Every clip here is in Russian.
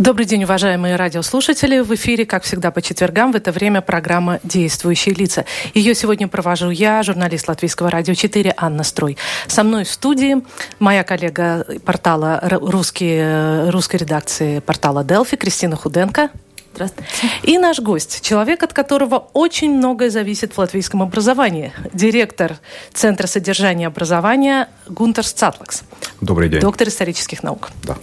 Добрый день, уважаемые радиослушатели. В эфире, как всегда, по четвергам в это время программа «Действующие лица». Ее сегодня провожу я, журналист Латвийского радио 4 Анна Строй. Со мной в студии моя коллега портала русские, русской редакции портала «Делфи» Кристина Худенко. Здравствуйте. И наш гость, человек, от которого очень многое зависит в латвийском образовании. Директор Центра содержания образования Гунтер Цатлакс. Добрый день. Доктор исторических наук. Да.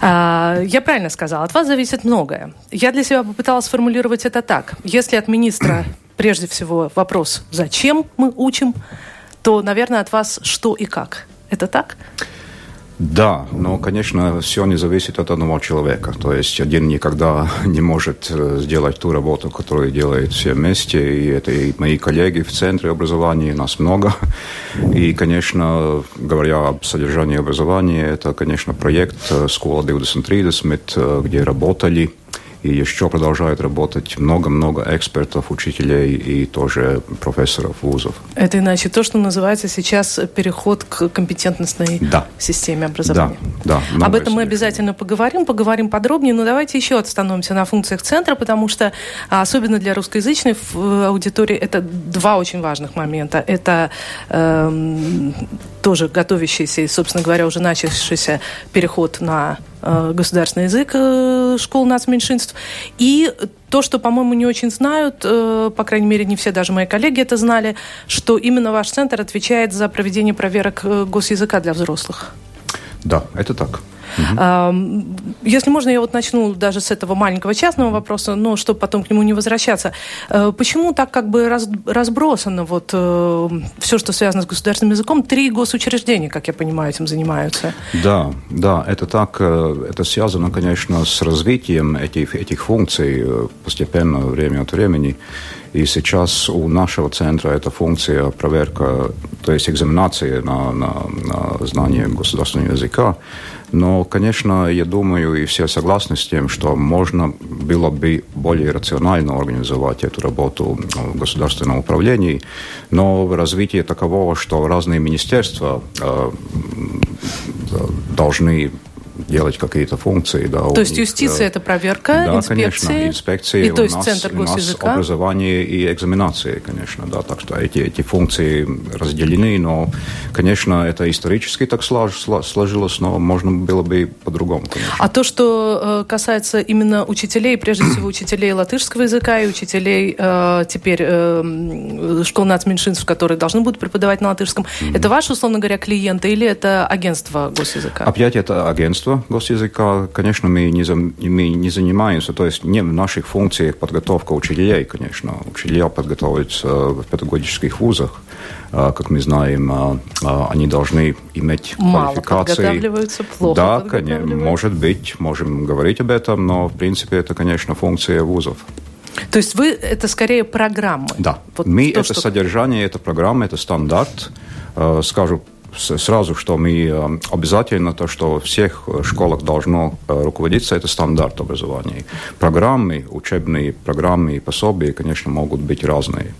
А, я правильно сказала, от вас зависит многое. Я для себя попыталась сформулировать это так. Если от министра прежде всего вопрос, зачем мы учим, то, наверное, от вас что и как. Это так? Да, но, конечно, все не зависит от одного человека. То есть один никогда не может э, сделать ту работу, которую делают все вместе. И это и мои коллеги в Центре образования, нас много. И, конечно, говоря об содержании образования, это, конечно, проект «Школа 2030», э, где работали и еще продолжают работать много-много экспертов, учителей и тоже профессоров вузов. Это иначе то, что называется сейчас переход к компетентностной да. системе образования. Да, да. Об этом мы обязательно поговорим, поговорим подробнее, но давайте еще остановимся на функциях центра, потому что а, особенно для русскоязычной аудитории это два очень важных момента. Это э, тоже готовящийся и, собственно говоря, уже начавшийся переход на Э, государственный язык э, школ нацменьшинств. И то, что, по-моему, не очень знают, э, по крайней мере, не все, даже мои коллеги это знали, что именно ваш центр отвечает за проведение проверок госязыка для взрослых. Да, это так. Угу. Если можно, я вот начну даже с этого маленького частного вопроса, но чтобы потом к нему не возвращаться. Э, почему так как бы разбросано вот э, все, что связано с государственным языком? Три госучреждения, как я понимаю, этим занимаются. Да, да, это так. Э, это связано, конечно, с развитием этих, этих функций постепенно, время от времени. И сейчас у нашего центра эта функция проверка, то есть экзаменация на, на, на знание государственного языка. Но, конечно, я думаю, и все согласны с тем, что можно было бы более рационально организовать эту работу в государственном управлении, но развитие такового, что разные министерства э, должны делать какие-то функции. Да, то есть них, юстиция э, – это проверка, да, инспекции? конечно, инспекции. И то есть нас, центр госязыка? У нас образование и экзаменации, конечно, да, так что эти, эти функции разделены, но, конечно, это исторически так сложилось, но можно было бы по-другому, конечно. А то, что э, касается именно учителей, прежде всего учителей латышского языка и учителей э, теперь школ нацменьшинств, которые должны будут преподавать на латышском, mm-hmm. это ваши, условно говоря, клиенты или это агентство госязыка? Опять это агентство руководство госязыка, конечно, мы не, за, мы не занимаемся, то есть не в наших функциях подготовка учителей, конечно. Учителя подготовятся в педагогических вузах, а, как мы знаем, а, а, они должны иметь Мало квалификации. подготавливаются, плохо Да, конечно, может быть, можем говорить об этом, но, в принципе, это, конечно, функция вузов. То есть вы это скорее программы? Да. Вот мы то, это что... содержание, это программа, это стандарт. Скажу сразу, что мы э, обязательно то, что в всех э, школах должно э, руководиться, это стандарт образования. Программы, учебные программы и пособия, конечно, могут быть разные.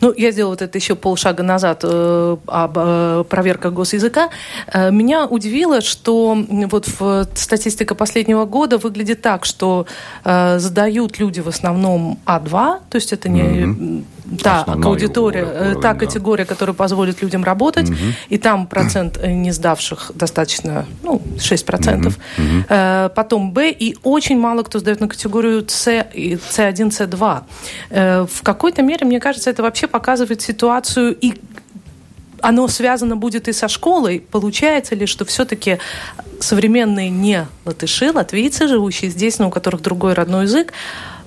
Ну, я сделала вот это еще полшага назад э, об э, проверках госязыка. Э, меня удивило, что вот в, статистика последнего года выглядит так, что э, задают люди в основном А2, то есть это не mm-hmm. Та Основная аудитория, э, уровень, та категория, да. которая позволит людям работать, mm-hmm. и там процент э, не сдавших достаточно, ну, 6%. Mm-hmm. Mm-hmm. Э, потом Б, и очень мало кто сдает на категорию С, С1, С2. Э, в какой-то мере, мне кажется, это вообще показывает ситуацию и оно связано будет и со школой. Получается ли, что все-таки современные не латыши, латвийцы, живущие здесь, но у которых другой родной язык,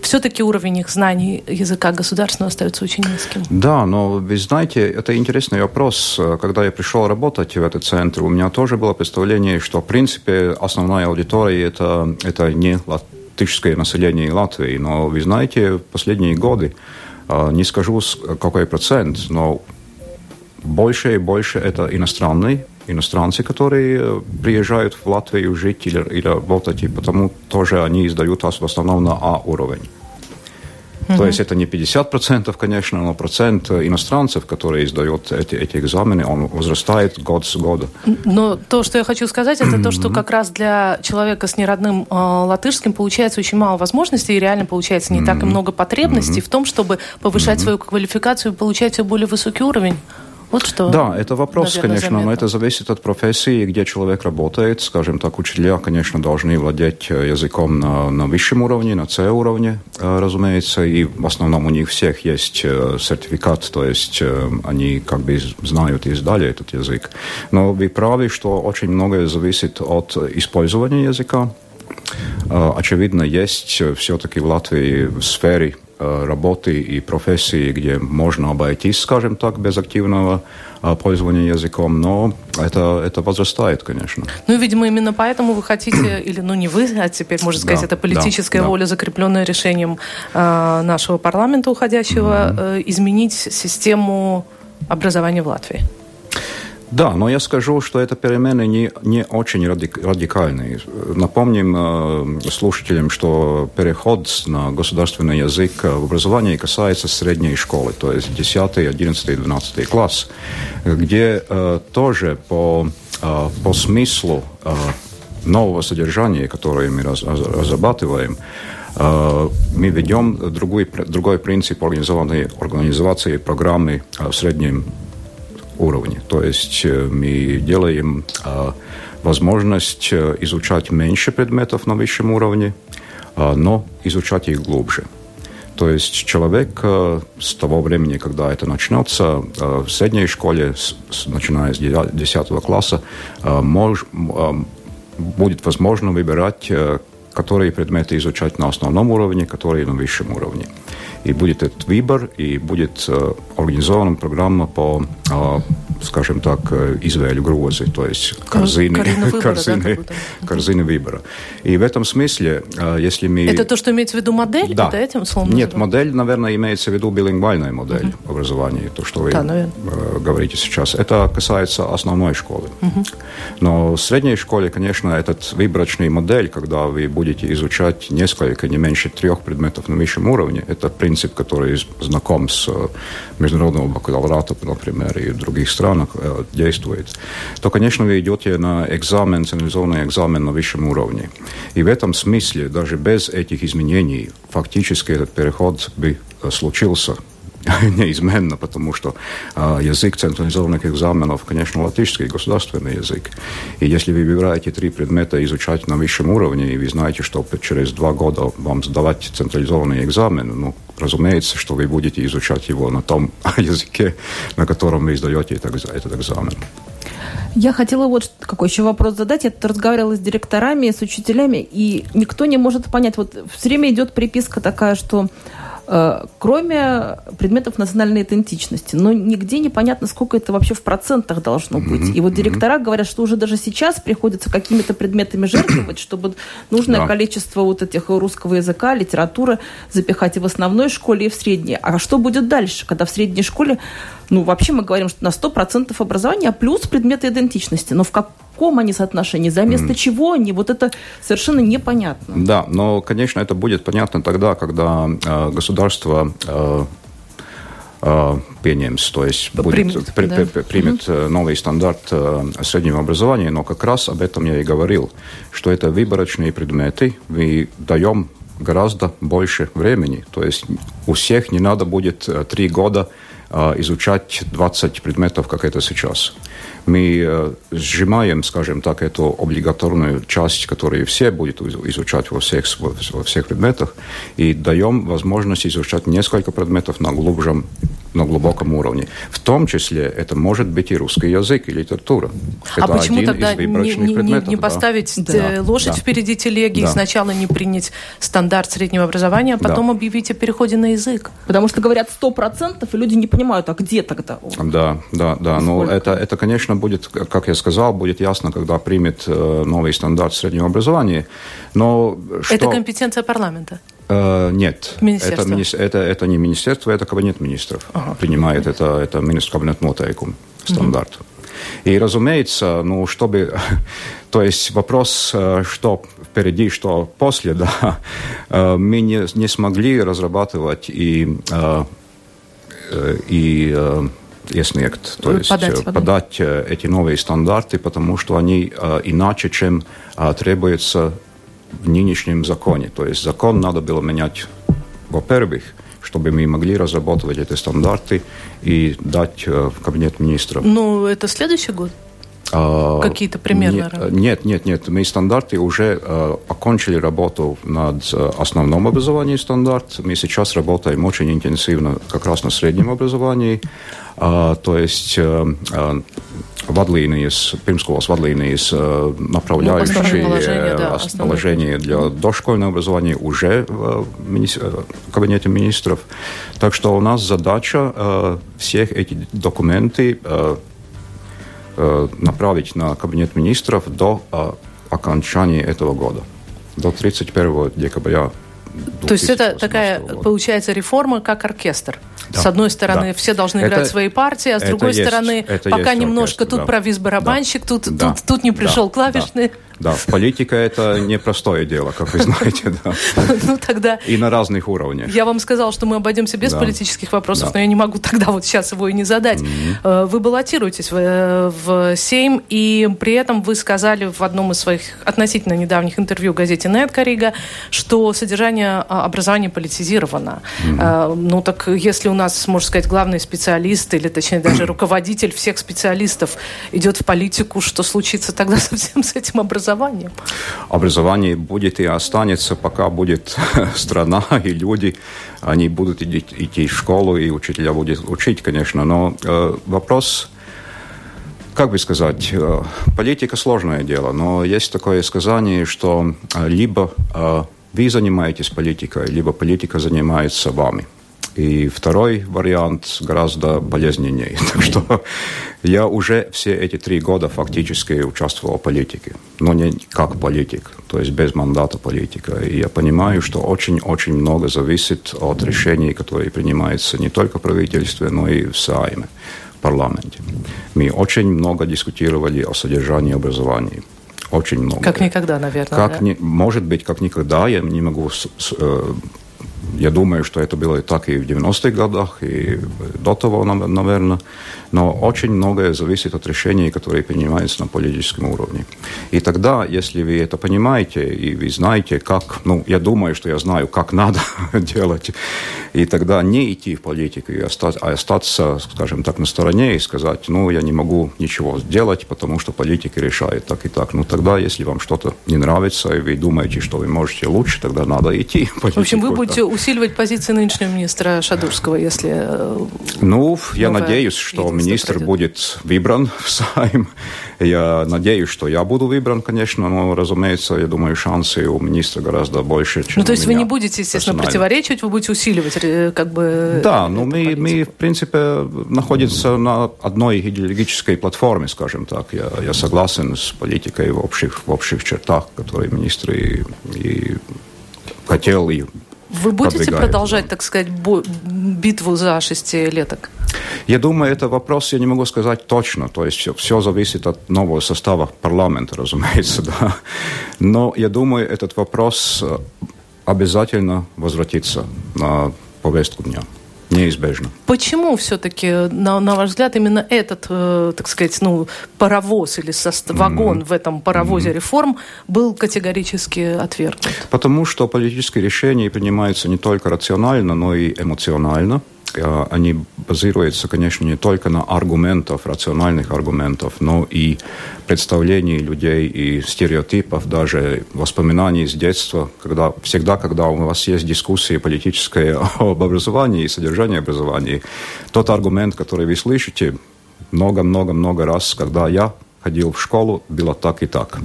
все-таки уровень их знаний языка государственного остается очень низким. Да, но вы знаете, это интересный вопрос. Когда я пришел работать в этот центр, у меня тоже было представление, что, в принципе, основная аудитория это, это не латышское население Латвии. Но вы знаете, в последние годы, а, не скажу какой процент, но больше и больше это иностранный иностранцы, которые э, приезжают в Латвию жить или, или работать, и потому тоже они издают в основном на А уровень. Mm-hmm. То есть это не 50%, конечно, но процент иностранцев, которые издают эти, эти экзамены, он возрастает год с года. Но то, что я хочу сказать, это то, что как раз для человека с неродным э, латышским получается очень мало возможностей, и реально получается не mm-hmm. так и много потребностей mm-hmm. в том, чтобы повышать свою квалификацию и получать все более высокий уровень. Вот что. Да, это вопрос, наверное, конечно, заметно. но это зависит от профессии, где человек работает. Скажем так, учителя, конечно, должны владеть э, языком на, на высшем уровне, на С-уровне, э, разумеется, и в основном у них всех есть э, сертификат, то есть они как бы знают и издали этот язык. Но вы правы, что очень многое зависит от использования языка. Очевидно, есть все-таки в Латвии в сфере Э, работы и профессии, где можно обойтись, скажем так, без активного э, пользования языком, но это, это возрастает, конечно. Ну, видимо, именно поэтому вы хотите, или, ну, не вы, а теперь, можно сказать, да, это политическая да, воля, закрепленная решением э, нашего парламента уходящего, mm-hmm. э, изменить систему образования в Латвии. Да, но я скажу, что это перемены не, не очень радик, радикальные. Напомним э, слушателям, что переход на государственный язык в образовании касается средней школы, то есть 10, 11, 12 класс, где э, тоже по, э, по смыслу э, нового содержания, которое мы раз, раз, разрабатываем, э, мы ведем другой, другой принцип организации программы в среднем уровне. То есть э, мы делаем э, возможность э, изучать меньше предметов на высшем уровне, но изучать их глубже. То есть человек с того времени, когда это начнется, в средней школе, начиная с 10 класса, мож, будет возможно выбирать, которые предметы изучать на основном уровне, которые на высшем уровне. И будет этот выбор, и будет э, организована программа по, э, скажем так, э, извелю грузы, то есть корзины, выбора, корзины, да, корзины выбора. И в этом смысле, э, если мы... Это то, что имеется в виду модель? Да. Это этим словом Нет, называют? модель, наверное, имеется в виду билингвальная модель uh-huh. образования, то, что вы да, э, говорите сейчас. Это касается основной школы. Uh-huh. Но в средней школе, конечно, этот выборочный модель, когда вы будете изучать несколько, не меньше трех предметов на высшем уровне, это принцип, который знаком с международного бакалаврата, например, и других странах э, действует, то, конечно, вы идете на экзамен, централизованный экзамен на высшем уровне. И в этом смысле, даже без этих изменений, фактически этот переход бы э, случился неизменно, потому что э, язык централизованных экзаменов, конечно, латышский государственный язык. И если вы выбираете три предмета изучать на высшем уровне, и вы знаете, что через два года вам сдавать централизованный экзамен, ну, разумеется, что вы будете изучать его на том языке, на котором вы издаете этот, экзамен. Я хотела вот какой еще вопрос задать. Я тут разговаривала с директорами, с учителями, и никто не может понять. Вот все время идет приписка такая, что кроме предметов национальной идентичности. Но нигде непонятно, сколько это вообще в процентах должно быть. Mm-hmm. И вот директора mm-hmm. говорят, что уже даже сейчас приходится какими-то предметами жертвовать, чтобы нужное да. количество вот этих русского языка, литературы запихать и в основной школе, и в средней. А что будет дальше, когда в средней школе, ну, вообще мы говорим, что на 100% образования плюс предметы идентичности. Но в как каком они соотношении, за место mm. чего они, вот это совершенно непонятно. Да, но, конечно, это будет понятно тогда, когда э, государство э, э, пенемс, то есть будет, примет, при, да. при, примет mm новый стандарт э, среднего образования, но как раз об этом я и говорил, что это выборочные предметы, мы даем гораздо больше времени, то есть у всех не надо будет э, три года изучать 20 предметов, как это сейчас. Мы э, сжимаем, скажем так, эту облигаторную часть, которую все будут изучать во всех, во всех предметах, и даем возможность изучать несколько предметов на глубжем на глубоком уровне. В том числе это может быть и русский язык и литература. А это почему один тогда не, не, не поставить Да. э, лошадь Да. впереди телеги и Да. сначала не принять стандарт среднего образования, а потом Да. объявить о переходе на язык? Потому что говорят 100%, и люди не понимают, а где тогда? Да, да, да. Но это, это, конечно, будет, как я сказал, будет ясно, когда примет э, новый стандарт среднего образования. Но что... Это компетенция парламента. Э, нет, Министерство. это, мини- это, это не министерство, это кабинет министров Ага. принимает это, это министр кабинет нотейкум стандарт. И, разумеется, ну, чтобы... То есть вопрос, э, что впереди, что после, да, э, мы не, не смогли разрабатывать и, и иesniegt, то есть Подать. подать эти новые стандарты, потому что они иначе, чем требуется в нынешнем законе. То есть закон надо было менять, во-первых, чтобы мы могли разработать эти стандарты и дать в кабинет министров. Ну, это следующий год? А, Какие-то примерно Нет, рамки? нет, нет, нет. Мы стандарты уже э, окончили работу над э, основном образовании стандарт. Мы сейчас работаем очень интенсивно как раз на среднем образовании. А, то есть э, э, vadlīnijas, pirmskolas vadlīnijas э, направляющие положения, да, э, основные. положения для дошкольного образования уже в э, э, кабинете министров. Так что у нас задача э, всех эти документы э, э, направить на кабинет министров до э, окончания этого года, до 31 декабря. То есть это 2018 такая, года. получается, реформа как оркестр. Да. С одной стороны, Да. все должны Это- играть свои партии, а с другой есть- стороны, пока немножко оркестр, тут да. провис барабанщик, тут, Да. тут, тут не Да. пришел Да. клавишный. Да, политика это непростое дело, как вы знаете, да. Ну тогда И на разных уровнях. Я вам сказала, что мы обойдемся без Да. политических вопросов, Да. но я не могу тогда вот сейчас его и не задать. Э, Вы баллотируетесь в, э, в Сейм, и при этом вы сказали в одном из своих относительно недавних интервью газете «Нет Корига», что содержание а, образования политизировано. Э, Ну так если у нас, можно сказать, главный специалист, или точнее даже руководитель всех специалистов идет в политику, что случится тогда со всем с этим образованием? Образование будет и останется, пока будет страна и люди, они будут идти, идти в школу, и учителя будут учить, конечно. Но э, вопрос, как бы сказать, э, политика сложное дело, но есть такое сказание, что э, либо э, вы занимаетесь политикой, либо политика занимается вами. И второй вариант гораздо болезненнее. Так что я уже все эти три года фактически участвовал в политике, но не как политик, то есть без мандата политика. И я понимаю, что очень-очень много зависит от решений, которые принимаются не только в правительстве, но и в Сайме, в парламенте. Мы очень много дискутировали о содержании образования. Очень много. Как никогда, наверное. Как да? не, может быть, как никогда, я не могу... с- с- э, я думаю, что это было и так и в 90-х годах, и до того, нав- наверное. Но очень многое зависит от решений, которые принимаются на политическом уровне. И тогда, если вы это понимаете, и вы знаете, как... Ну, я думаю, что я знаю, как надо делать. И тогда не идти в политику, и оста- а остаться, скажем так, на стороне и сказать, ну, я не могу ничего сделать, потому что политика решает так и так. Ну, тогда, если вам что-то не нравится, и вы думаете, что вы можете лучше, тогда надо идти в политику. В общем, вы да. будете усиливать позиции нынешнего министра Шадурского, если... э, Ну, я надеюсь, что министр будет выбран в Сайм. Я надеюсь, что я буду выбран, конечно, но, разумеется, я думаю, шансы у министра гораздо больше, чем Ну, то есть вы не будете, естественно, персонально. противоречивать, вы будете усиливать, э, как бы... Да, но эту мы, мы, в принципе, находимся на одной идеологической платформе, скажем так. Я, я согласен с политикой в общих, в общих чертах, которые министр и, и хотел и Вы будете продвигает, продолжать, так сказать, битву за шестилеток? Я думаю, это вопрос, я не могу сказать точно. То есть все, все зависит от нового состава парламента, разумеется, да. Но я думаю, этот вопрос э, обязательно возвратится на повестку дня. Неизбежно. Почему все-таки, на, на ваш взгляд, именно этот, э, так сказать, ну, паровоз или сост- вагон в этом паровозе реформ был категорически отвергнут? Потому что политические решения принимаются не только рационально, но и эмоционально. Они базируются, конечно, не только на аргументах, рациональных аргументах, но и представлений людей и стереотипов, даже воспоминаний с детства, когда всегда, когда у вас есть дискуссии политические об образовании и содержании образования, тот аргумент, который вы слышите много-много-много раз, когда я ходил в школу, было так и так.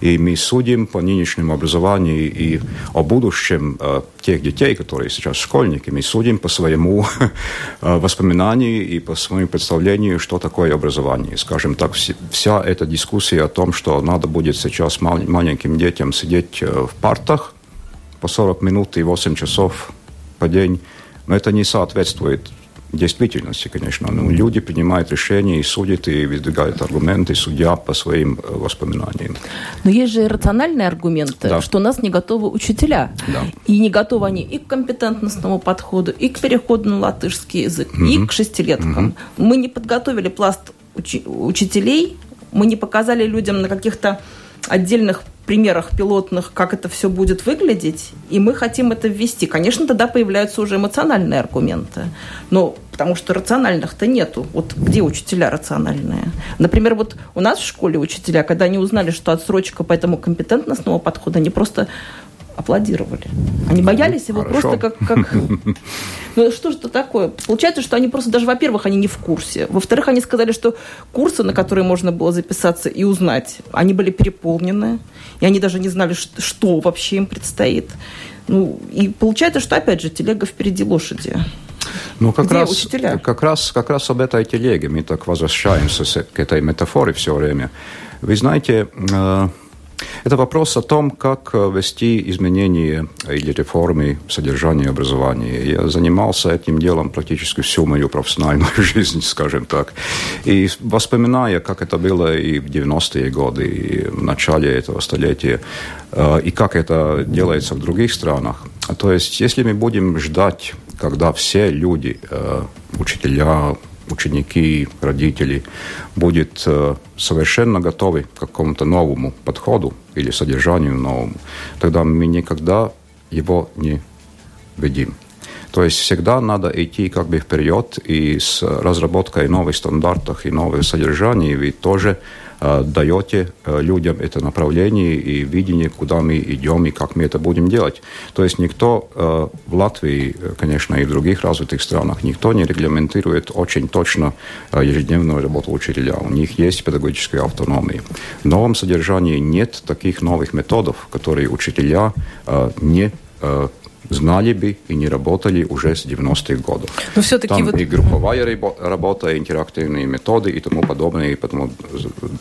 И мы судим по нынешнему образованию и о будущем э, тех детей, которые сейчас школьники, мы судим по своему э, воспоминанию и по своему представлению, что такое образование. Скажем так, вся эта дискуссия о том, что надо будет сейчас мал маленьким детям сидеть э, в партах по 40 минут и 8 часов по день, но это не соответствует действительности, конечно. Ну, люди принимают решения и судят, и выдвигают аргументы, судья по своим э, воспоминаниям. Но есть же рациональные аргументы, да. что у нас не готовы учителя. Да. И не готовы они и к компетентностному подходу, и к переходу на латышский язык, угу. и к шестилеткам. Угу. Мы не подготовили пласт уч- учителей, мы не показали людям на каких-то отдельных примерах пилотных, как это все будет выглядеть, и мы хотим это ввести. Конечно, тогда появляются уже эмоциональные аргументы, но потому что рациональных-то нету. Вот где учителя рациональные? Например, вот у нас в школе учителя, когда они узнали, что отсрочка по этому компетентностному подходу, они просто аплодировали. Они боялись его Хорошо. просто как... как... Ну что же это такое? Получается, что они просто даже, во-первых, они не в курсе. Во-вторых, они сказали, что курсы, на которые можно было записаться и узнать, они были переполнены, и они даже не знали, что вообще им предстоит. Ну, и получается, что, опять же, телега впереди лошади. Ну, как Где раз, учителя? Как раз, как раз об этой телеге мы так возвращаемся к этой метафоре все время. Вы знаете, э, это вопрос о том, как э, вести изменения или реформы содержания образования. Я занимался этим делом практически всю мою профессиональную жизнь, скажем так. И воспоминая, как это было и в 90-е годы, и в начале этого столетия, э, и как это делается в других странах. То есть, если мы будем ждать, когда все люди, э, учителя, ученики, родители будет э, совершенно готовы к какому-то новому подходу или содержанию новому, тогда мы никогда его не видим. То есть всегда надо идти как бы вперед, и с разработкой новых стандартов и новых содержаний вы тоже даете э, людям это направление и видение, куда мы идем и как мы это будем делать. То есть никто э, в Латвии, конечно, и в других развитых странах, никто не регламентирует очень точно ежедневную работу учителя. У них есть педагогическая автономия. В новом содержании нет таких новых методов, которые учителя не знали бы и не работали уже с 90-х годов. Но все-таки Там вот... и групповая работа, и интерактивные методы и тому подобное, и тому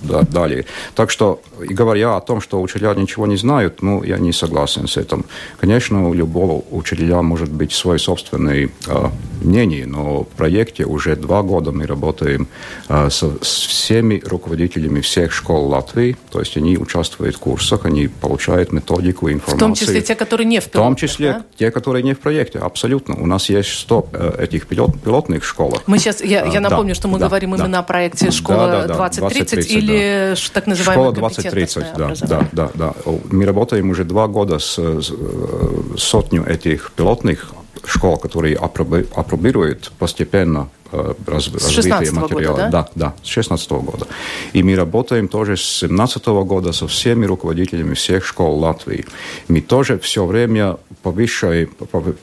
да, далее. Так что, и говоря о том, что учителя ничего не знают, ну, я не согласен с этим. Конечно, у любого учителя может быть свой собственный э, мнение, но в проекте уже два года мы работаем э, со, с всеми руководителями всех школ Латвии, то есть они участвуют в курсах, они получают методику, информацию. В том числе те, которые не в пилотах, В том числе да? Те, которые не в проекте, абсолютно. У нас есть 100 э, этих пилот, пилотных школ. Мы сейчас, я, я напомню, да, что мы да, говорим да. именно о проекте «Школа да, да, 2030» или да. так называемая «Школа 2030», да, да, да, да. Мы работаем уже два года с, с э, сотню этих пилотных школ, которые апробируют постепенно Э, раз, развитие материала. Года, да? да, да, с 16 года. И мы работаем тоже с 17 года со всеми руководителями всех школ Латвии. Мы тоже все время повышаем,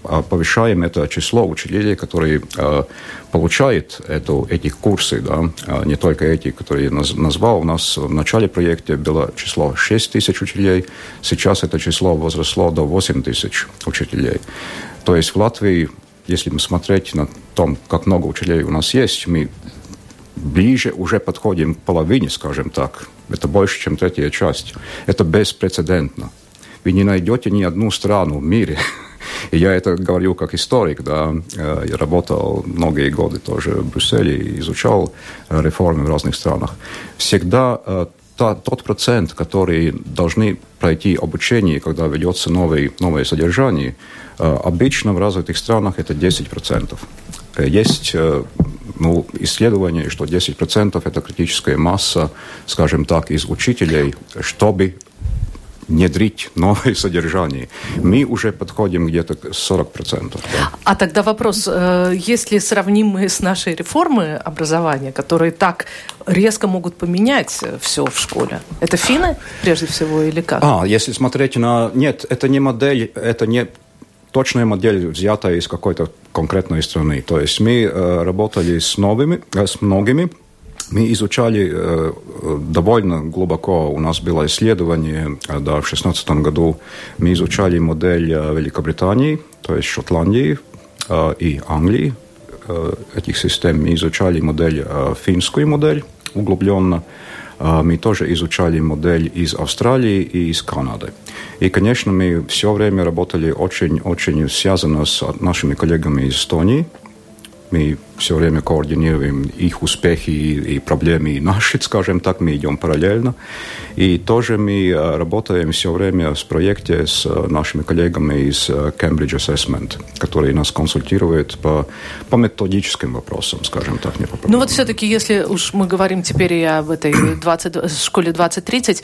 а, повышаем это число учителей, которые э, получают эту, эти курсы, да, а не только эти, которые я назвал. У нас в начале проекта было число 6 тысяч учителей, сейчас это число возросло до 8 тысяч учителей. То есть в Латвии если смотреть на том, как много учителей у нас есть, мы ближе уже подходим к половине, скажем так. Это больше, чем третья часть. Это беспрецедентно. Вы не найдете ни одну страну в мире, и я это говорю как историк, да, э, я работал многие годы тоже в Брюсселе и изучал реформы в разных странах. Всегда э, та, тот процент, который должны пройти обучение, когда ведется новый, новое содержание, Э, обычно в развитых странах это 10%. Э, есть э, ну, исследование, что 10% это критическая масса, скажем так, из учителей, чтобы внедрить новое содержание. Мы уже подходим где-то к 40%. Да. А тогда вопрос, э, если сравним мы с нашей реформой образования, которые так резко могут поменять все в школе, это финны прежде всего или как? А, если смотреть на... Нет, это не модель, это не точная модель, взятая из какой-то конкретной страны. То есть мы э, работали с новыми, э, с многими мы изучали э, довольно глубоко. У нас было исследование, э, да, в 2016 году мы изучали модель э, Великобритании, то есть Шотландии и Англии. Этих систем мы изучали модель, финскую модель углубленно. Мы тоже изучали модель из Австралии и из Канады. И, конечно, мы все время работали очень-очень связано с нашими коллегами из Эстонии. Мы все время координируем их успехи и, и проблемы и наши, скажем так, мы идем параллельно. И тоже мы э, работаем все время в проекте с э, нашими коллегами из э, Cambridge Assessment, которые нас консультируют по, по методическим вопросам, скажем так. Не по ну вот все-таки, если уж мы говорим теперь и об этой 20, школе 2030,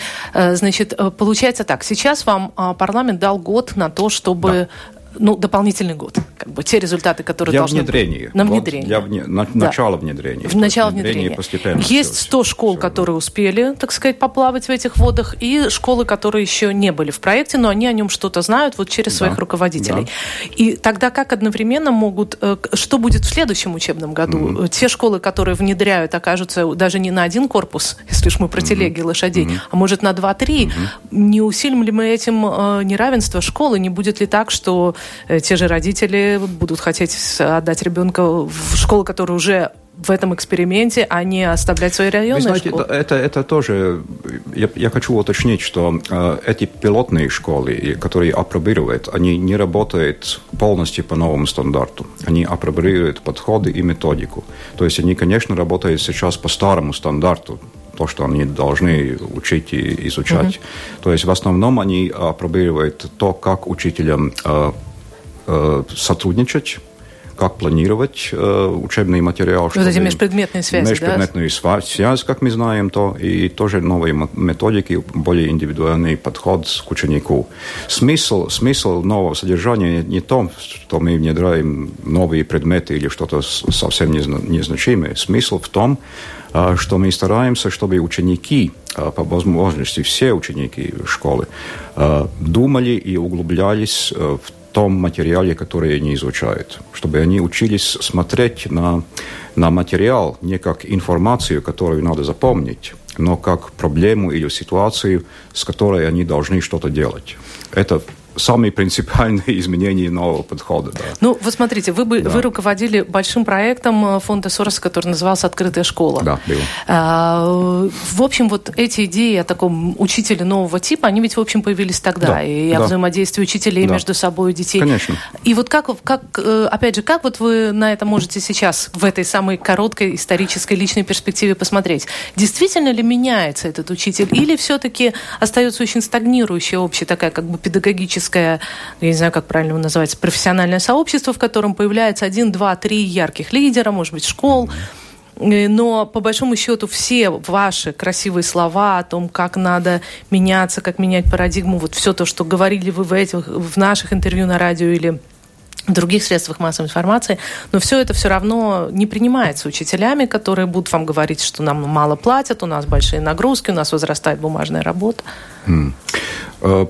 значит, получается так, сейчас вам парламент дал год на то, чтобы ну, дополнительный год. Как бы те результаты, которые для должны внедрения. быть. На внедрение. Для вне... на... да. начала внедрения. В начало внедрения. Постепенно Есть все, 100 школ, все. которые успели, так сказать, поплавать в этих водах, и школы, которые еще не были в проекте, но они о нем что-то знают вот через да. своих руководителей. Да. И тогда как одновременно могут... Э, что будет в следующем учебном году? Mm-hmm. Те школы, которые внедряют, окажутся даже не на один корпус, если уж мы про телеги mm-hmm. лошадей, mm-hmm. а может на 2-3. Mm-hmm. Не усилим ли мы этим э, неравенство школы? Не будет ли так, что те же родители будут хотеть отдать ребенка в школу, которая уже в этом эксперименте, а не оставлять свои районы. Вы знаете, школы. это, это тоже... Я, я хочу уточнить, что э, эти пилотные школы, которые апробируют, они не работают полностью по новому стандарту. Они апробируют подходы и методику. То есть они, конечно, работают сейчас по старому стандарту, то, что они должны учить и изучать. Uh-huh. То есть в основном они апробируют то, как учителям э, Э, сотрудничать, как планировать э, учебный материал. Вот эти межпредметные связи, Межпредметную да? связь, как мы знаем, то и тоже новые методики, более индивидуальный подход к ученику. Смысл, смысл нового содержания не в том, что мы внедряем новые предметы или что-то совсем незначимое. Смысл в том, э, что мы стараемся, чтобы ученики, э, по возможности все ученики школы, думали и углублялись в том материале, который они изучают, чтобы они учились смотреть на, на материал не как информацию, которую надо запомнить, но как проблему или ситуацию, с которой они должны что-то делать. Это самые принципиальные изменения нового подхода. Да. Ну, вот смотрите, вы, бы, да. вы руководили большим проектом э, фонда Сороса, который назывался «Открытая школа». Да, было. А, в общем, вот эти идеи о таком учителе нового типа, они ведь, в общем, появились тогда. Да, и о да. взаимодействии учителей да. между собой и детей. Конечно. И вот как, как, э, опять же, как вот вы на это можете сейчас, в этой самой короткой исторической личной перспективе посмотреть? Действительно ли меняется этот учитель? Или все-таки остается очень стагнирующая общая такая как бы педагогическая творческое, я не знаю, как правильно его называть, профессиональное сообщество, в котором появляется один, два, три ярких лидера, может быть, школ, э, но по большому счету все ваши красивые слова о том, как надо меняться, как менять парадигму, вот все то, что говорили вы в, этих, в наших интервью на радио или в других средствах массовой информации, но все это все равно не принимается учителями, которые будут вам говорить, что нам мало платят, у нас большие нагрузки, у нас возрастает бумажная работа. Mm.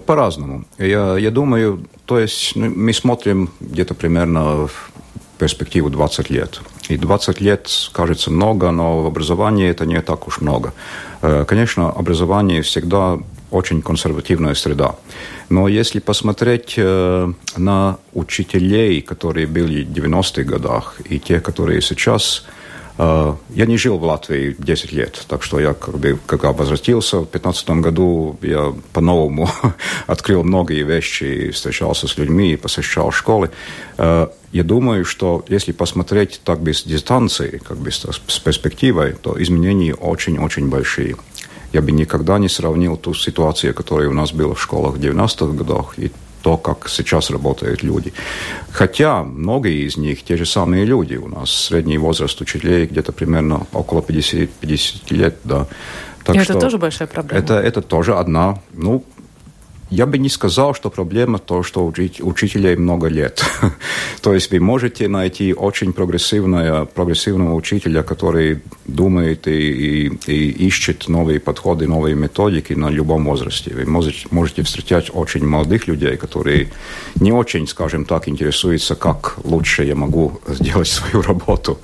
По-разному. Я, я думаю, то есть ну, мы смотрим где-то примерно в перспективу 20 лет. И 20 лет кажется много, но в образовании это не так уж много. Э, конечно, образование всегда очень консервативная среда. Но если посмотреть э, на учителей, которые были в 90-х годах, и те, которые сейчас а, я не жил в Латвии 10 лет, так что я, как бы, когда возвратился в 2015 году, я по-новому открыл многие вещи, встречался с людьми, посещал школы. А, я думаю, что если посмотреть так без дистанции, как бы с перспективой, то изменения очень-очень большие. Я бы никогда не сравнил ту ситуацию, которая у нас была в школах в 90-х годах, и то, как сейчас работают люди. Хотя многие из них те же самые люди. У нас средний возраст учителей где-то примерно около 50, 50 лет, да. Так это тоже большая проблема. Это, это тоже одна, ну, я бы не сказал, что проблема то, что учителей много лет. то есть вы можете найти очень прогрессивного, прогрессивного учителя, который думает и, и, и ищет новые подходы, новые методики на любом возрасте. Вы можете, можете встречать очень молодых людей, которые не очень, скажем так, интересуются, как лучше я могу сделать свою работу.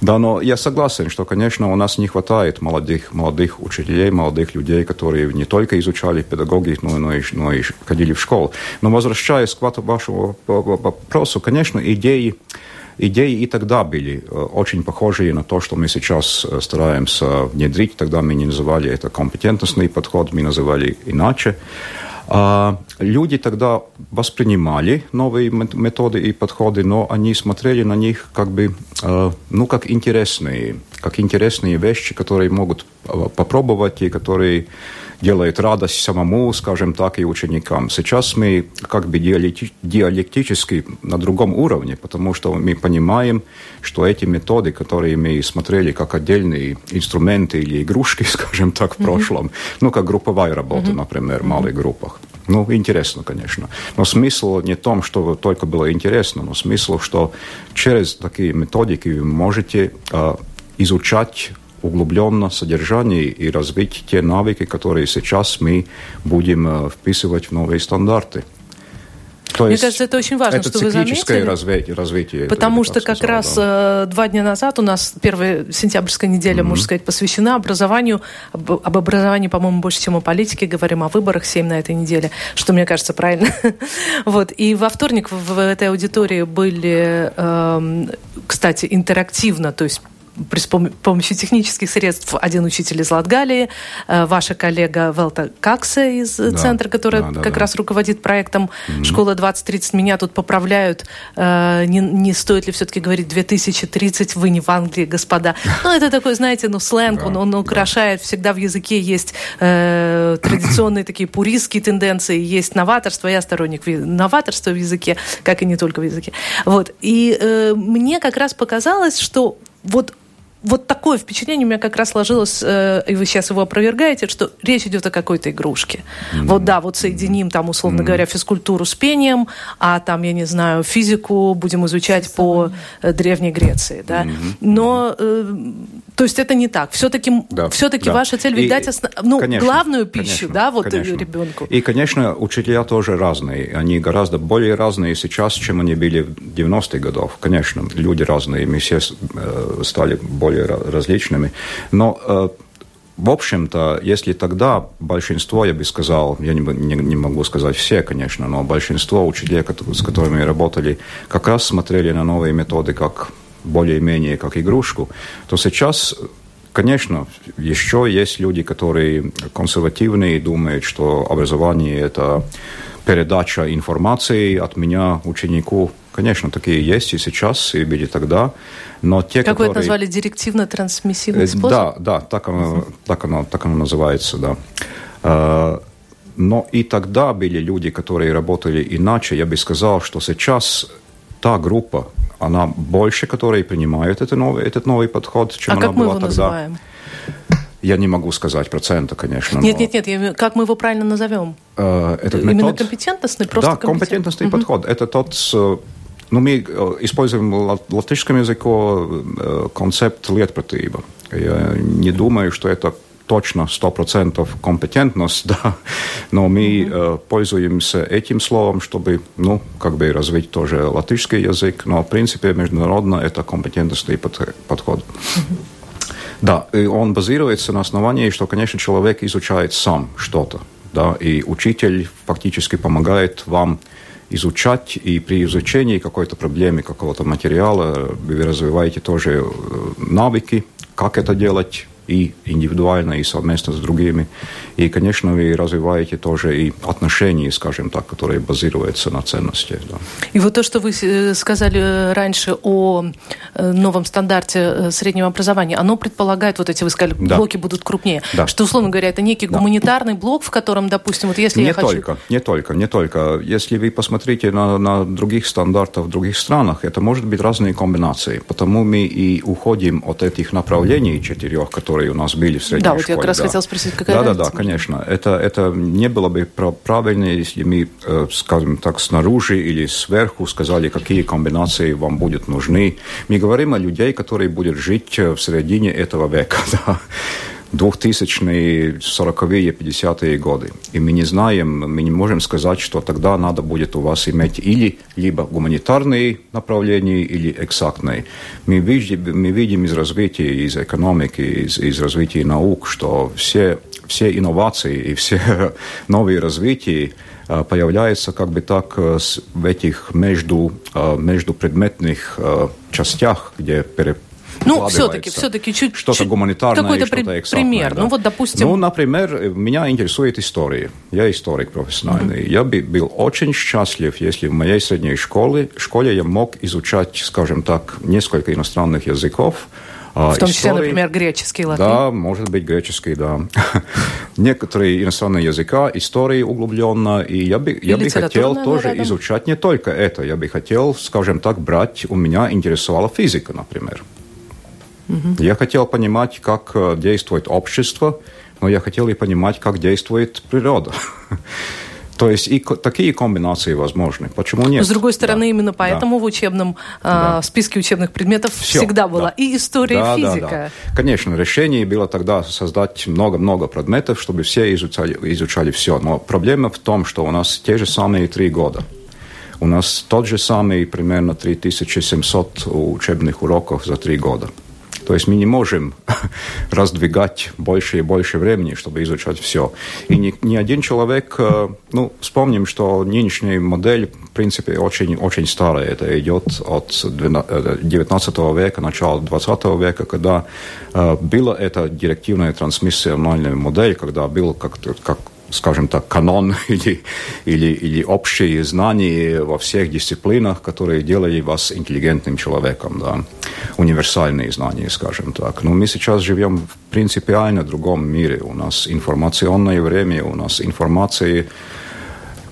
да, но я согласен, что, конечно, у нас не хватает молодых, молодых учителей, молодых людей, которые не только изучали педагогику, но и ну, и ходили в школу. Но возвращаясь к вашему вопросу, конечно, идеи идеи и тогда были э, очень похожие на то, что мы сейчас э, стараемся внедрить. Тогда мы не называли это компетентностный подход, мы называли иначе. А люди тогда воспринимали новые методы и подходы, но они смотрели на них как бы, э, ну, как интересные, как интересные вещи, которые могут попробовать и которые делает радость самому, скажем так, и ученикам. Сейчас мы как бы диалектически на другом уровне, потому что мы понимаем, что эти методы, которые мы смотрели как отдельные инструменты или игрушки, скажем так, в прошлом, mm-hmm. ну, как групповая работа, mm-hmm. например, в малых группах. Ну, интересно, конечно. Но смысл не в том, что только было интересно, но смысл, что через такие методики вы можете э, изучать углубленно содержание и развить те навыки, которые сейчас мы будем э, вписывать в новые стандарты. То Мне кажется, это очень важно, это что вы заметили. развитие, развитие потому что как сказал, раз да. Э, два дня назад у нас первая сентябрьская неделя, mm-hmm. можно сказать, посвящена образованию. Об, об образовании, по-моему, больше, чем о политике. Говорим о выборах, семь на этой неделе, что, мне кажется, правильно. вот. И во вторник в этой аудитории были, эм, кстати, интерактивно, то есть при помощи технических средств один учитель из Латгалии, э, ваша коллега Велта Какса из да, центра, которая да, да, как да. раз руководит проектом mm-hmm. «Школа 2030». Меня тут поправляют, э, не, не стоит ли все-таки говорить 2030, вы не в Англии, господа. Ну, это такой, знаете, ну, сленг, да, он, он украшает, да. всегда в языке есть э, традиционные такие пуристские тенденции, есть новаторство, я сторонник новаторства в языке, как и не только в языке. Вот. И э, мне как раз показалось, что вот вот такое впечатление у меня как раз сложилось, э, и вы сейчас его опровергаете, что речь идет о какой-то игрушке. Mm-hmm. Вот да, вот соединим там, условно mm-hmm. говоря, физкультуру с пением, а там, я не знаю, физику будем изучать по э, Древней Греции, да. Mm-hmm. Но, э, то есть это не так. Все-таки да, все-таки да. ваша цель ведь и, дать основ... ну, конечно, главную пищу, конечно, да, вот конечно. ребенку. И, конечно, учителя тоже разные. Они гораздо более разные сейчас, чем они были в 90-х годов. Конечно, люди разные. Мы все э, стали более более различными. Но э, в общем-то, если тогда большинство, я бы сказал, я не, не, не могу сказать все, конечно, но большинство учителей, с которыми работали, как раз смотрели на новые методы как более-менее как игрушку, то сейчас Конечно, еще есть люди, которые консервативные и думают, что образование – это передача информации от меня ученику. Конечно, такие есть и сейчас, и были тогда. Но те, как которые... вы это назвали, директивно-трансмиссивный э, способ? Да, да, так оно, uh-huh. так оно, так оно называется, да. Э, но и тогда были люди, которые работали иначе. Я бы сказал, что сейчас та группа, она больше, которые принимают этот новый, этот новый подход, чем а она как была мы его тогда. Называем? Я не могу сказать процента, конечно. Нет, но... нет, нет, как мы его правильно назовем? Э, этот Именно метод... компетентностный, просто Да, компетентностный угу. подход. Это тот ну, мы э, используем в латышском языке э, концепт летпратыба. Я не думаю, что это точно 100% компетентность, да, но мы mm-hmm. пользуемся этим словом, чтобы, ну, как бы развить тоже латышский язык, но, в принципе, международно это компетентностный подход. Mm-hmm. Да, и он базируется на основании, что, конечно, человек изучает сам что-то, да, и учитель фактически помогает вам изучать, и при изучении какой-то проблемы, какого-то материала вы развиваете тоже э, навыки, как это делать, и индивидуально, и совместно с другими. И, конечно, вы развиваете тоже и отношения, скажем так, которые базируются на ценности. Да. И вот то, что вы э, сказали раньше о э, новом стандарте э, среднего образования, оно предполагает, вот эти, вы сказали, да. блоки будут крупнее, да. что, условно говоря, это некий да. гуманитарный блок, в котором, допустим, вот если не я хочу... только, Не только, не только. Если вы посмотрите на, на других стандартов в других странах, это может быть разные комбинации. Потому мы и уходим от этих направлений четырех, которые которые у нас были в средней да, школе. вот я как раз да. хотел спросить, какая Да, разница? да, да, конечно. Это, это не было бы правильно, если мы, э, скажем так, снаружи или сверху сказали, какие комбинации вам будут нужны. Мы говорим о людей, которые будут жить в середине этого века, да. 2000-е, 40-е, 50-е годы. И мы не знаем, мы не можем сказать, что тогда надо будет у вас иметь или либо гуманитарные направления, или экзактные. Мы видим, мы видим из развития, из экономики, из, из развития наук, что все, все инновации и все новые развития появляются как бы так в этих между, между предметных частях, где пере, ну, все-таки, все-таки чуть Что-то гуманитарное, какой-то что-то при- экзактное, пример. да. Ну, вот, допустим... Ну, например, меня интересует история. Я историк профессиональный. Я бы был очень счастлив, если в моей средней школе, школе я мог изучать, скажем так, несколько иностранных языков, а, в том числе, истории- например, греческий, латынь. Да, может быть, греческий, да. Некоторые иностранные языка, истории углубленно, и я бы, я бы хотел тоже рядом. изучать не только это, я бы хотел, скажем так, брать, у меня интересовала физика, например. Я хотел понимать, как э, действует общество, но я хотел и понимать, как действует природа. То есть и такие комбинации возможны. Почему нет? С другой стороны, Да. именно Да. поэтому в учебном Да. а, списке учебных предметов Всё, всегда была да. и история, Да, и да, физика. да. Конечно, решение было тогда создать много-много предметов, чтобы все изучали, изучали все. Но проблема в том, что у нас те же самые три года. У нас тот же самый примерно 3700 учебных уроков за три года. То есть мы не можем раздвигать больше и больше времени, чтобы изучать все. И ни, ни один человек, э, ну, вспомним, что нынешняя модель, в принципе, очень, очень старая. Это идет от 19 века, начала 20 века, когда э, была эта директивная трансмиссиональная модель, когда был как, как скажем так, канон или, или, или общие знания во всех дисциплинах, которые делали вас интеллигентным человеком, да, универсальные знания, скажем так. Но мы сейчас живем в принципиально другом мире. У нас информационное время, у нас информации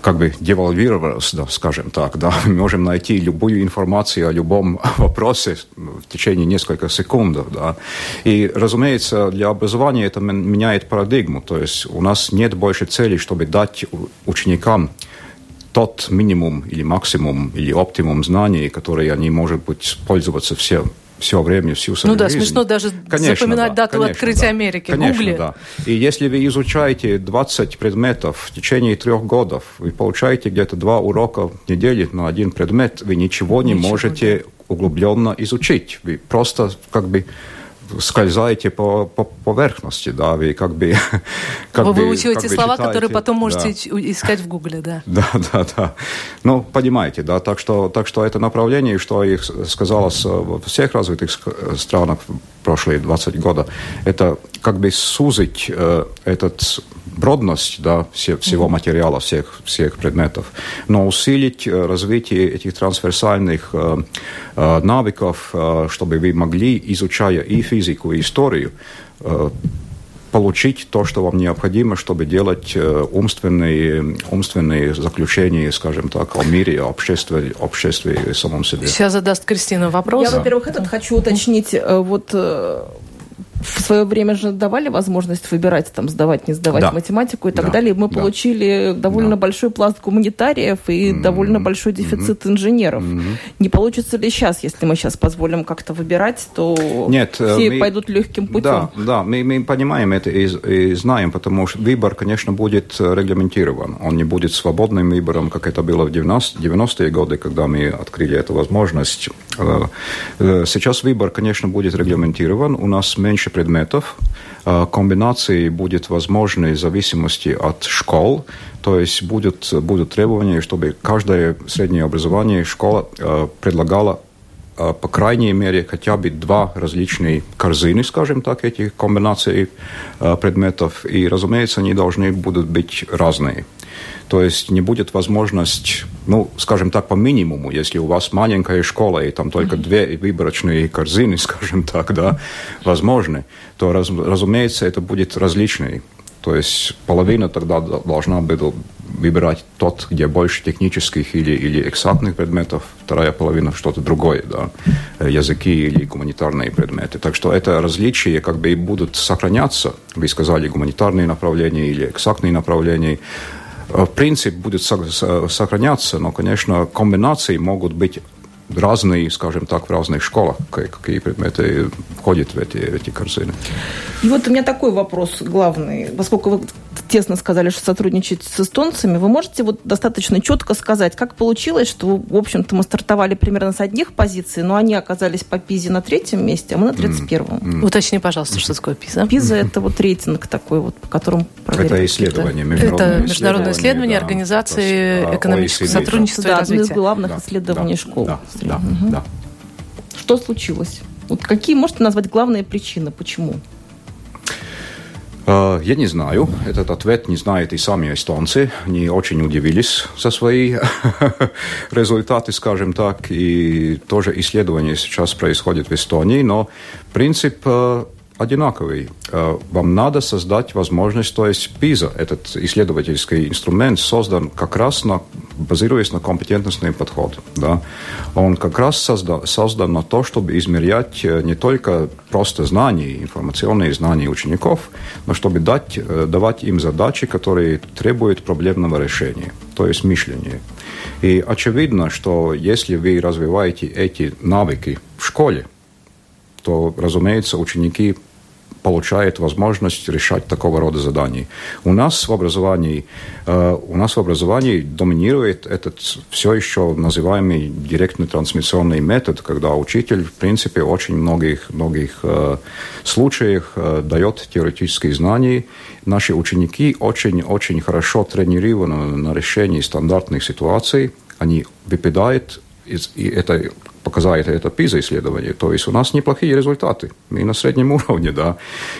как бы девальвировалась, да, скажем так, да, мы можем найти любую информацию о любом вопросе в течение нескольких секунд, да. И, разумеется, для образования это мен- меняет парадигму, то есть у нас нет больше цели, чтобы дать ученикам тот минимум или максимум или оптимум знаний, которые они, может быть, пользоваться все все время, всю свою Ну да, жизнь. смешно даже запоминать дату открытия Америки. Конечно, Гугли. да. И если вы изучаете 20 предметов в течение трех годов, вы получаете где-то два урока в неделю на один предмет, вы ничего не Ничего, можете углубленно изучить. Вы просто как бы скользаете по, по поверхности, да, вы как бы... Как Вы бы- выучиваете как бы слова, читаете. которые потом можете Да. искать в Гугле, да. Да, да, да. Ну, понимаете, да, так что, так что это направление, что их сказалось э, во всех развитых странах прошлые 20 года, это как бы сузить э, этот бродность да, все- всего материала, всех, всех предметов, но усилить э, развитие этих трансверсальных э, э, навыков, э, чтобы вы могли, изучая и физику, и историю, э, получить то, что вам необходимо, чтобы делать э, умственные, умственные заключения, скажем так, о мире, о обществе, обществе и самом себе. Сейчас задаст Кристина вопрос. Я, во-первых, этот хочу уточнить. э, Вот э, в свое время же давали возможность выбирать, там, сдавать, не сдавать Да. математику и так Да. далее. Мы Да. получили довольно Да. большой пласт гуманитариев и довольно большой дефицит инженеров. Не получится ли сейчас, если мы сейчас позволим как-то выбирать, то Нет, э, все мы- пойдут легким путем? Да, да мы, мы понимаем это и, и знаем, потому что выбор, конечно, будет э, регламентирован. Он не будет свободным выбором, как это было в 90, 90-е годы, когда мы открыли эту возможность. Э, Сейчас выбор, конечно, будет регламентирован. У нас меньше предметов. Э, Комбинации будет возможны в зависимости от школ. То есть будут, будут требования, чтобы каждое среднее образование школа э, предлагала э, по крайней мере, хотя бы два различные корзины, скажем так, этих комбинаций предметов. И, разумеется, они должны будут быть разные. То есть не будет возможность, ну, скажем так, по минимуму, если у вас маленькая школа, и там только две выборочные корзины, скажем так, да, возможны, то, раз- разумеется, это будет различный То есть половина тогда должна быть выбирать тот, где больше технических или, или экзактных предметов, вторая половина что-то другое, да, языки или гуманитарные предметы. Так что это различия как бы и будут сохраняться. Вы сказали гуманитарные направления или экзактные направления. Э, принцип будет сохраняться, но, конечно, комбинации могут быть разные, скажем так, в разных школах, какие предметы входят в эти, эти корзины. И вот у меня такой вопрос главный. Поскольку вы тесно сказали, что сотрудничаете с эстонцами, вы можете вот достаточно четко сказать, как получилось, что, в общем-то, мы стартовали примерно с одних позиций, но они оказались по ПИЗе на третьем месте, а мы на 31-м. Mm. Mm. Уточни, пожалуйста, что такое ПИЗа. ПИЗа – это вот рейтинг такой вот, по которому проверяют. Это исследование, международное Это международное исследование да, Организации экономического сотрудничества да, и развития. одно из главных да, исследований да, школ. Да, да, угу. да. Что случилось? Вот какие можете назвать главные причины, почему? Э, я не знаю. Этот ответ не знают и сами эстонцы. Они очень удивились за свои результаты, скажем так. И тоже исследование сейчас происходит в Эстонии. Но принцип э, одинаковый. Э, вам надо создать возможность, то есть ПИЗа, этот исследовательский инструмент, создан как раз на, базируясь на компетентностный подход. Да? Он как раз создан, создан на то, чтобы измерять э, не только просто знания, информационные знания учеников, но чтобы дать, э, давать им задачи, которые требуют проблемного решения, то есть мышления. И очевидно, что если вы развиваете эти навыки в школе, то, разумеется, ученики получает возможность решать такого рода задания. У нас в образовании, у нас в образовании доминирует этот все еще называемый директный трансмиссионный метод, когда учитель, в принципе, очень многих, многих э, случаях э, дает теоретические знания. Наши ученики очень-очень хорошо тренированы на решении стандартных ситуаций. Они выпадают и это показает это ПИЗа-исследование, то есть у нас неплохие результаты. Мы на среднем уровне, да.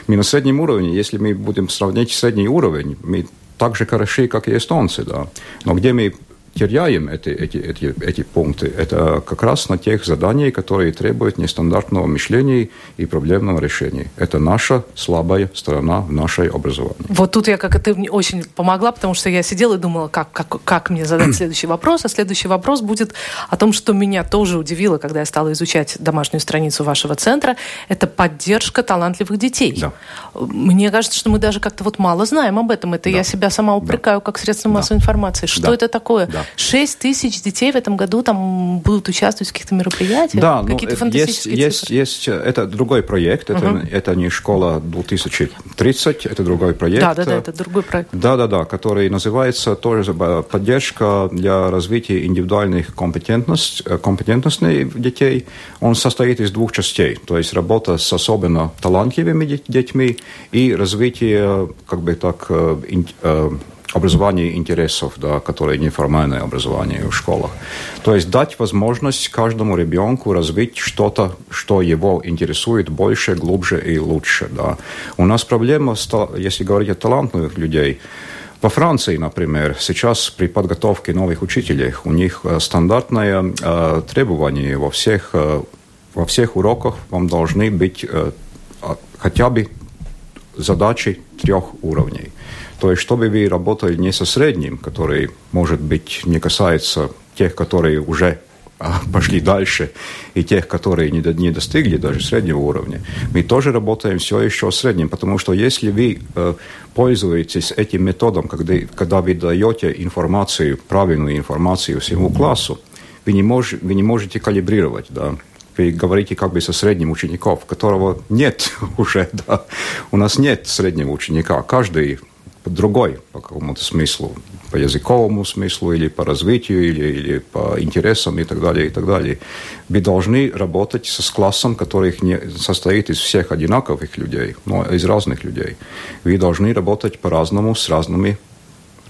Мы на среднем уровне, если мы будем сравнить средний уровень, мы так же хороши, как и эстонцы, да. Но где мы теряем эти, эти, эти, эти пункты, это как раз на тех заданиях, которые требуют нестандартного мышления и проблемного решения. Это наша слабая сторона в нашей образовании. Вот тут я, как ты, мне очень помогла, потому что я сидела и думала, как, как, как мне задать следующий вопрос. А следующий вопрос будет о том, что меня тоже удивило, когда я стала изучать домашнюю страницу вашего центра. Это поддержка талантливых детей. Да. Мне кажется, что мы даже как-то вот мало знаем об этом. Это да. я себя сама упрекаю да. как средство массовой да. информации. Что да. это такое? Да. 6 тысяч детей в этом году там будут участвовать в каких-то мероприятиях? Да, ну, какие-то фантастические есть, цифры. есть, есть, это другой проект, это, uh-huh. это не школа 2030, это другой проект. Да, да, да, это другой проект. Да, да, да, который называется тоже поддержка для развития индивидуальных компетентность, э, компетентностей детей. Он состоит из двух частей, то есть работа с особенно талантливыми детьми и развитие, как бы так, э, э, образование интересов, да, которое неформальное образование в школах. То есть дать возможность каждому ребенку развить что-то, что его интересует больше, глубже и лучше. Да. У нас проблема, если говорить о талантливых людей, во Франции, например, сейчас при подготовке новых учителей у них э, стандартное э, требование во всех, э, во всех уроках вам должны быть э, хотя бы задачи трех уровней. То есть, чтобы вы работали не со средним, который, может быть, не касается тех, которые уже а, пошли дальше, и тех, которые не, не достигли даже среднего уровня, мы тоже работаем все еще средним, потому что если вы э, пользуетесь этим методом, когда, когда вы даете информацию, правильную информацию всему классу, вы не, мож, вы не можете калибрировать, да, вы говорите как бы со средним учеников, которого нет уже, да. У нас нет среднего ученика. Каждый другой по какому-то смыслу, по языковому смыслу или по развитию, или, или по интересам и так далее, и так далее. Вы должны работать с классом, который не состоит из всех одинаковых людей, но из разных людей. Вы должны работать по-разному с разными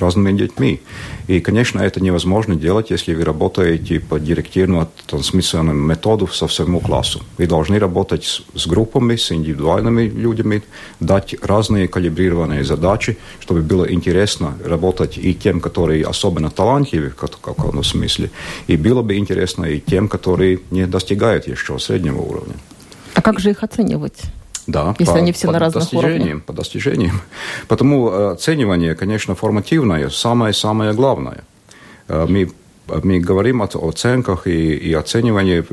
разными детьми. И, конечно, это невозможно делать, если вы работаете по директивно-трансмиссионному методу со всему классу. Вы должны работать с, с группами, с индивидуальными людьми, дать разные калибрированные задачи, чтобы было интересно работать и тем, которые особенно талантливы в каком-то смысле, и было бы интересно и тем, которые не достигают еще среднего уровня. А как же их оценивать? Да, если по, они все по на разных достижениям, уровнях. По достижениям. Потому э, оценивание, конечно, формативное, самое-самое главное. Э, мы, мы говорим о оценках и, и оценивании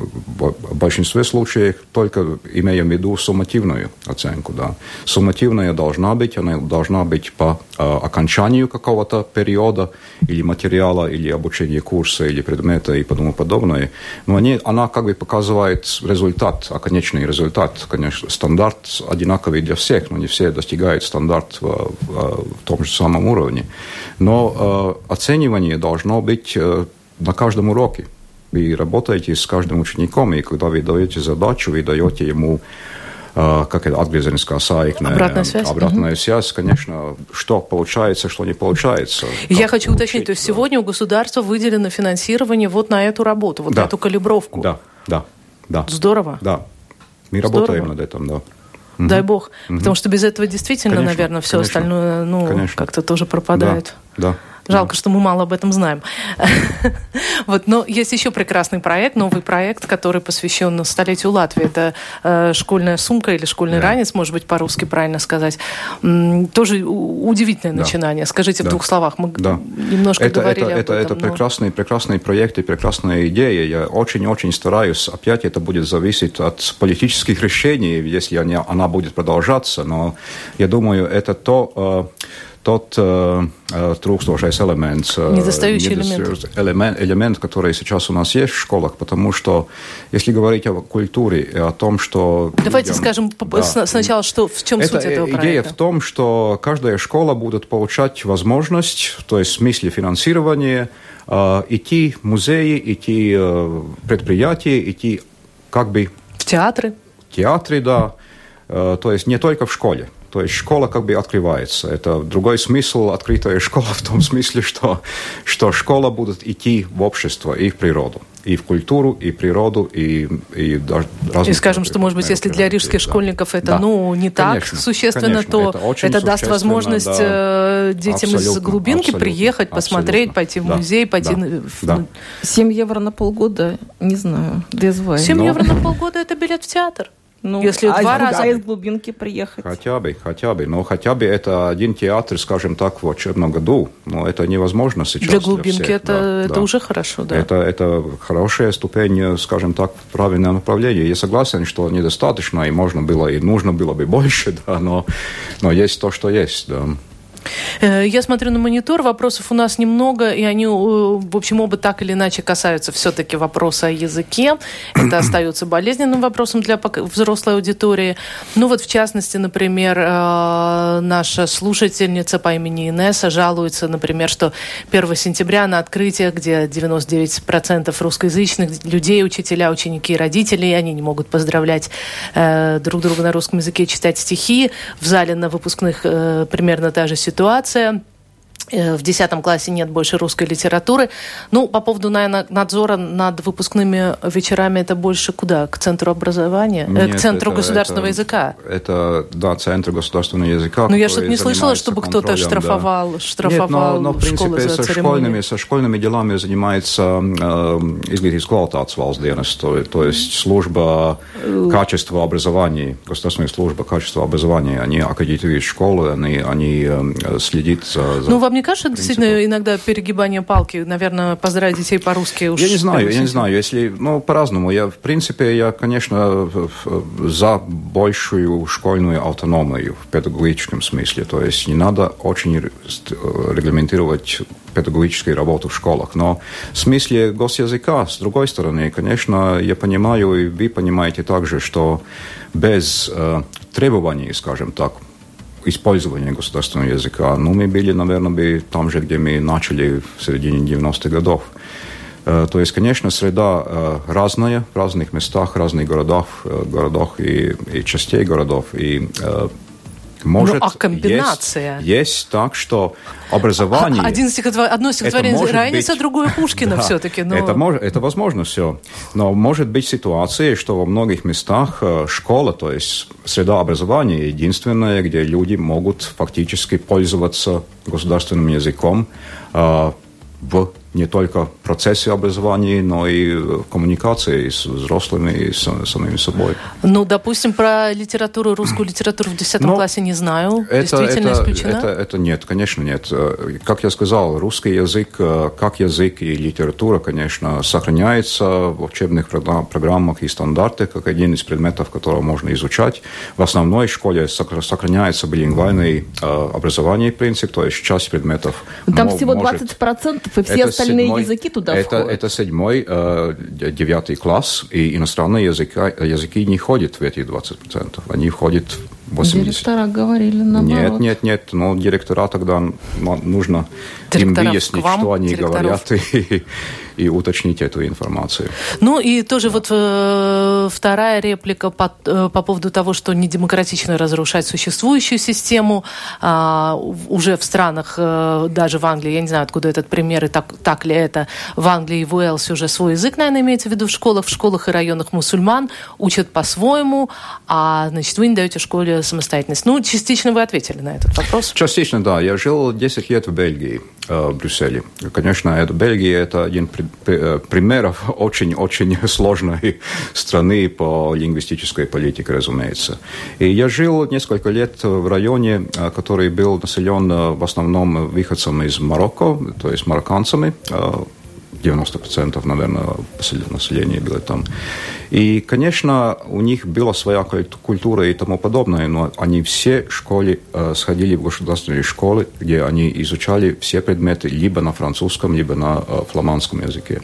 в большинстве случаев только имеем в виду суммативную оценку. Да. Суммативная должна быть, она должна быть по э, окончанию какого-то периода или материала, или обучения курса, или предмета и тому подобное. Но они, она как бы показывает результат, а конечный результат. Конечно, стандарт одинаковый для всех, но не все достигают стандарт в, в, в том же самом уровне. Но э, оценивание должно быть э, на каждом уроке вы работаете с каждым учеником, и когда вы даете задачу, вы даете ему как это отгрызенская сайкная. Обратная связь. Обратная угу. связь, конечно, что получается, что не получается. Я хочу учить, уточнить, то есть да. сегодня у государства выделено финансирование вот на эту работу, вот да. на эту калибровку. Да, да, да. Здорово. Да. Мы Здорово. работаем над этим, да. Дай бог. Угу. Потому что без этого действительно, конечно, наверное, все конечно, остальное ну, как-то тоже пропадает. Да, да. Жалко, что мы мало об этом знаем. вот, но есть еще прекрасный проект, новый проект, который посвящен столетию Латвии. Это э, школьная сумка или школьный да. ранец, может быть, по-русски правильно сказать. М, тоже удивительное да. начинание. Скажите да. в двух словах. Мы да. немножко это, говорили это, об это, этом. Это но... прекрасный, прекрасный проект и прекрасная идея. Я очень-очень стараюсь. Опять это будет зависеть от политических решений, если она будет продолжаться. Но я думаю, это то... Э, тот э, трūkstošais элемент, недостающий элемент. элемент, элемент, который сейчас у нас есть в школах, потому что если говорить о культуре и о том, что... Давайте людям, скажем да, сначала, что, в чем это суть этого идея проекта. в том, что каждая школа будет получать возможность, то есть в смысле финансирования, э, идти в музеи, идти э, предприятия, идти как бы... В театры. В театры, да. Э, то есть не только в школе. То есть школа как бы открывается. Это другой смысл открытая школа в том смысле, что, что школа будет идти в общество и в природу. И в культуру, и в природу, и, и даже И скажем, что, может быть, если для рижских да. школьников это, да. ну, не так конечно, существенно, конечно, то это, это даст возможность да. Э, детям абсолютно, из глубинки абсолютно, приехать, посмотреть, пойти в да, музей, пойти... Да, в... да. 7 евро на полгода, не знаю, дезвай. 7 Но... евро на полгода – это билет в театр. Ну, Если а два раза из глубинки приехать. Хотя бы, хотя бы. Но хотя бы это один театр, скажем так, в учебном году. Но это невозможно сейчас. Для глубинки для всех. это, да, это да. уже хорошо, да. Это, это хорошая ступень, скажем так, в правильное направление. Я согласен, что недостаточно, и можно было, и нужно было бы больше, да, но, но есть то, что есть, да. Э, я смотрю на монитор, вопросов у нас немного, и они, в общем, оба так или иначе касаются все-таки вопроса о языке. Это остается болезненным вопросом для взрослой аудитории. Ну вот, в частности, например, э, наша слушательница по имени Инесса жалуется, например, что 1 сентября на открытие, где 99% русскоязычных людей, учителя, ученики и родители, они не могут поздравлять э, друг друга на русском языке, читать стихи. В зале на выпускных примерно та же ситуация ситуация. Э, в 10 классе нет больше русской литературы. Ну, по поводу, наверное, надзора над выпускными вечерами, это больше куда? К центру образования? Э, нет, к центру это, государственного это, языка? Это, да, центр государственного языка. Но я что-то не слышала, чтобы кто-то штрафовал, да. штрафовал нет, но, но, в принципе, со школьными, со школьными делами занимается э, изглядības kvalitātes valsts dienas, то, то есть служба качества образования, государственная служба качества образования. Они аккредитируют школы, они, они э, следят за, за ну, вам не кажется, действительно иногда перегибание палки? Наверное, поздравить детей по-русски уж... Я не знаю, я не знаю. Если, ну, по-разному. Я, в принципе, я, конечно, за большую школьную автономию в педагогическом смысле. То есть не надо очень регламентировать педагогическую работу в школах. Но в смысле госязыка, с другой стороны, конечно, я понимаю, и вы понимаете также, что без э, требований, скажем так, использования государственного языка. Ну, мы были, наверное, бы там же, где мы начали в середине 90-х годов. Э, то есть, конечно, среда э, разная в разных местах, разных городах, э, городах и, и частей городов. И может, ну, а комбинация? Есть, есть так, что образование... Один стихотвор... Одно стихотворение быть... другое Пушкина да, все-таки. Но... Это, мож... это возможно все. Но может быть ситуация, что во многих местах школа, то есть среда образования, единственная, где люди могут фактически пользоваться государственным языком э, в не только в процессе образования, но и в коммуникации с взрослыми и с самими собой. Ну, допустим, про литературу, русскую литературу в 10 Но классе не знаю. Это, Действительно это, исключено? Это, это нет, конечно, нет. Как я сказал, русский язык, как язык и литература, конечно, сохраняется в учебных программах и стандартах, как один из предметов, которые можно изучать. В основной школе сохраняется билингвальный образование принцип, то есть часть предметов. Там всего 20% и все остальные седьмой, языки туда это, входят? Это седьмой, э, девятый класс, и иностранные языки, языки не ходят в эти 20%. Они входят в 80%. Директора говорили наоборот. Нет, нет, нет. Но директора тогда нужно им выяснить, что они директоров. говорят, и, и уточнить эту информацию. Ну и тоже вот э, вторая реплика по, э, по поводу того, что недемократично разрушать существующую систему. Э, уже в странах, э, даже в Англии, я не знаю, откуда этот пример, и так, так ли это, в Англии и в Уэлсе уже свой язык, наверное, имеется в виду в школах, в школах и районах мусульман учат по-своему, а, значит, вы не даете школе самостоятельность. Ну, частично вы ответили на этот вопрос. Частично, да. Я жил 10 лет в Бельгии. Э, Брюсселе. Конечно, это Бельгия – это один э, примеров очень-очень сложной страны по лингвистической политике, разумеется. И я жил несколько лет в районе, э, который был населен в основном выходцами из Марокко, то есть марокканцами, 90%, наверное, населения было там. И, конечно, у них была своя культура и тому подобное, но они все в школе э, сходили в государственные школы, где они изучали все предметы либо на французском, либо на э, фламандском языке.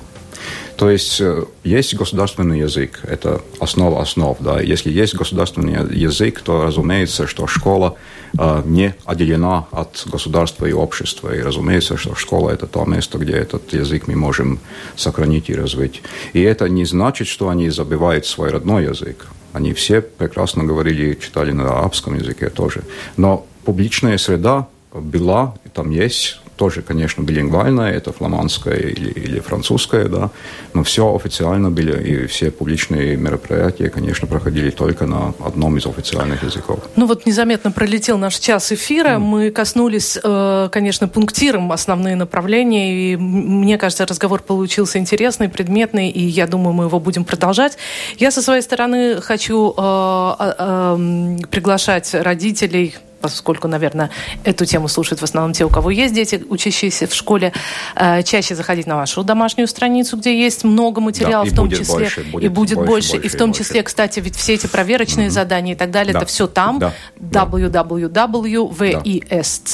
То есть э, есть государственный язык, это основа основ. Да. Если есть государственный язык, то разумеется, что школа э, не отделена от государства и общества. И разумеется, что школа – это то место, где этот язык мы можем сохранить и развить. И это не значит, что они забывают свой родной язык. Они все прекрасно говорили и читали на арабском языке тоже. Но публичная среда была, там есть тоже, конечно, билингвальная, это фламандская или, или французская, да, но все официально были, и все публичные мероприятия, конечно, проходили только на одном из официальных языков. Ну вот незаметно пролетел наш час эфира, mm. мы коснулись, э, конечно, пунктиром основные направления, и мне кажется, разговор получился интересный, предметный, и я думаю, мы его будем продолжать. Я со своей стороны хочу э, э, э, приглашать родителей, поскольку, наверное, эту тему слушают в основном те, у кого есть дети, учащиеся в школе, э, чаще заходить на вашу домашнюю страницу, где есть много материалов, да, в том числе. Больше, будет и будет больше, больше, больше и в том числе, кстати, ведь все эти проверочные mm-hmm. задания и так далее, да. это все там. Да. www.visc,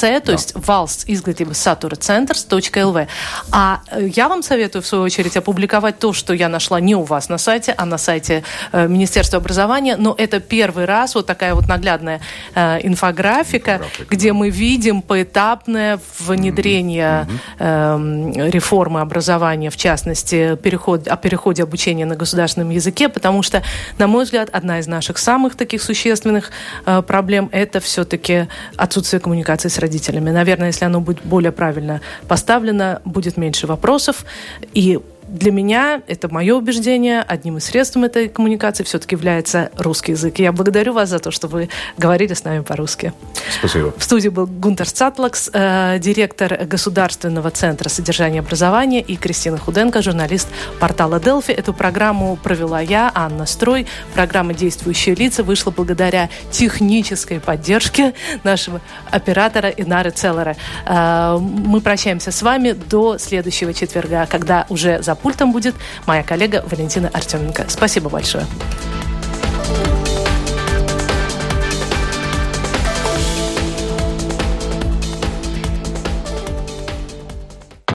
да. то есть valsts изглядības satura centers.lv. А э, я вам советую, в свою очередь, опубликовать то, что я нашла не у вас на сайте, а на сайте э, Министерства образования, но это первый раз вот такая вот наглядная инфография, графика, где мы видим поэтапное внедрение mm-hmm. э, реформы образования, в частности, переход, о переходе обучения на государственном языке, потому что, на мой взгляд, одна из наших самых таких существенных э, проблем – это все-таки отсутствие коммуникации с родителями. Наверное, если оно будет более правильно поставлено, будет меньше вопросов, и для меня, это мое убеждение, одним из средств этой коммуникации все-таки является русский язык. И я благодарю вас за то, что вы говорили с нами по-русски. Спасибо. В студии был Гунтер Цатлакс, э, директор Государственного центра содержания образования, и Кристина Худенко, журналист портала Делфи. Эту программу провела я, Анна Строй. Программа «Действующие лица» вышла благодаря технической поддержке нашего оператора Инары Целлера. Э, мы прощаемся с вами до следующего четверга, когда уже за пультом будет моя коллега Валентина Артеменко. Спасибо большое.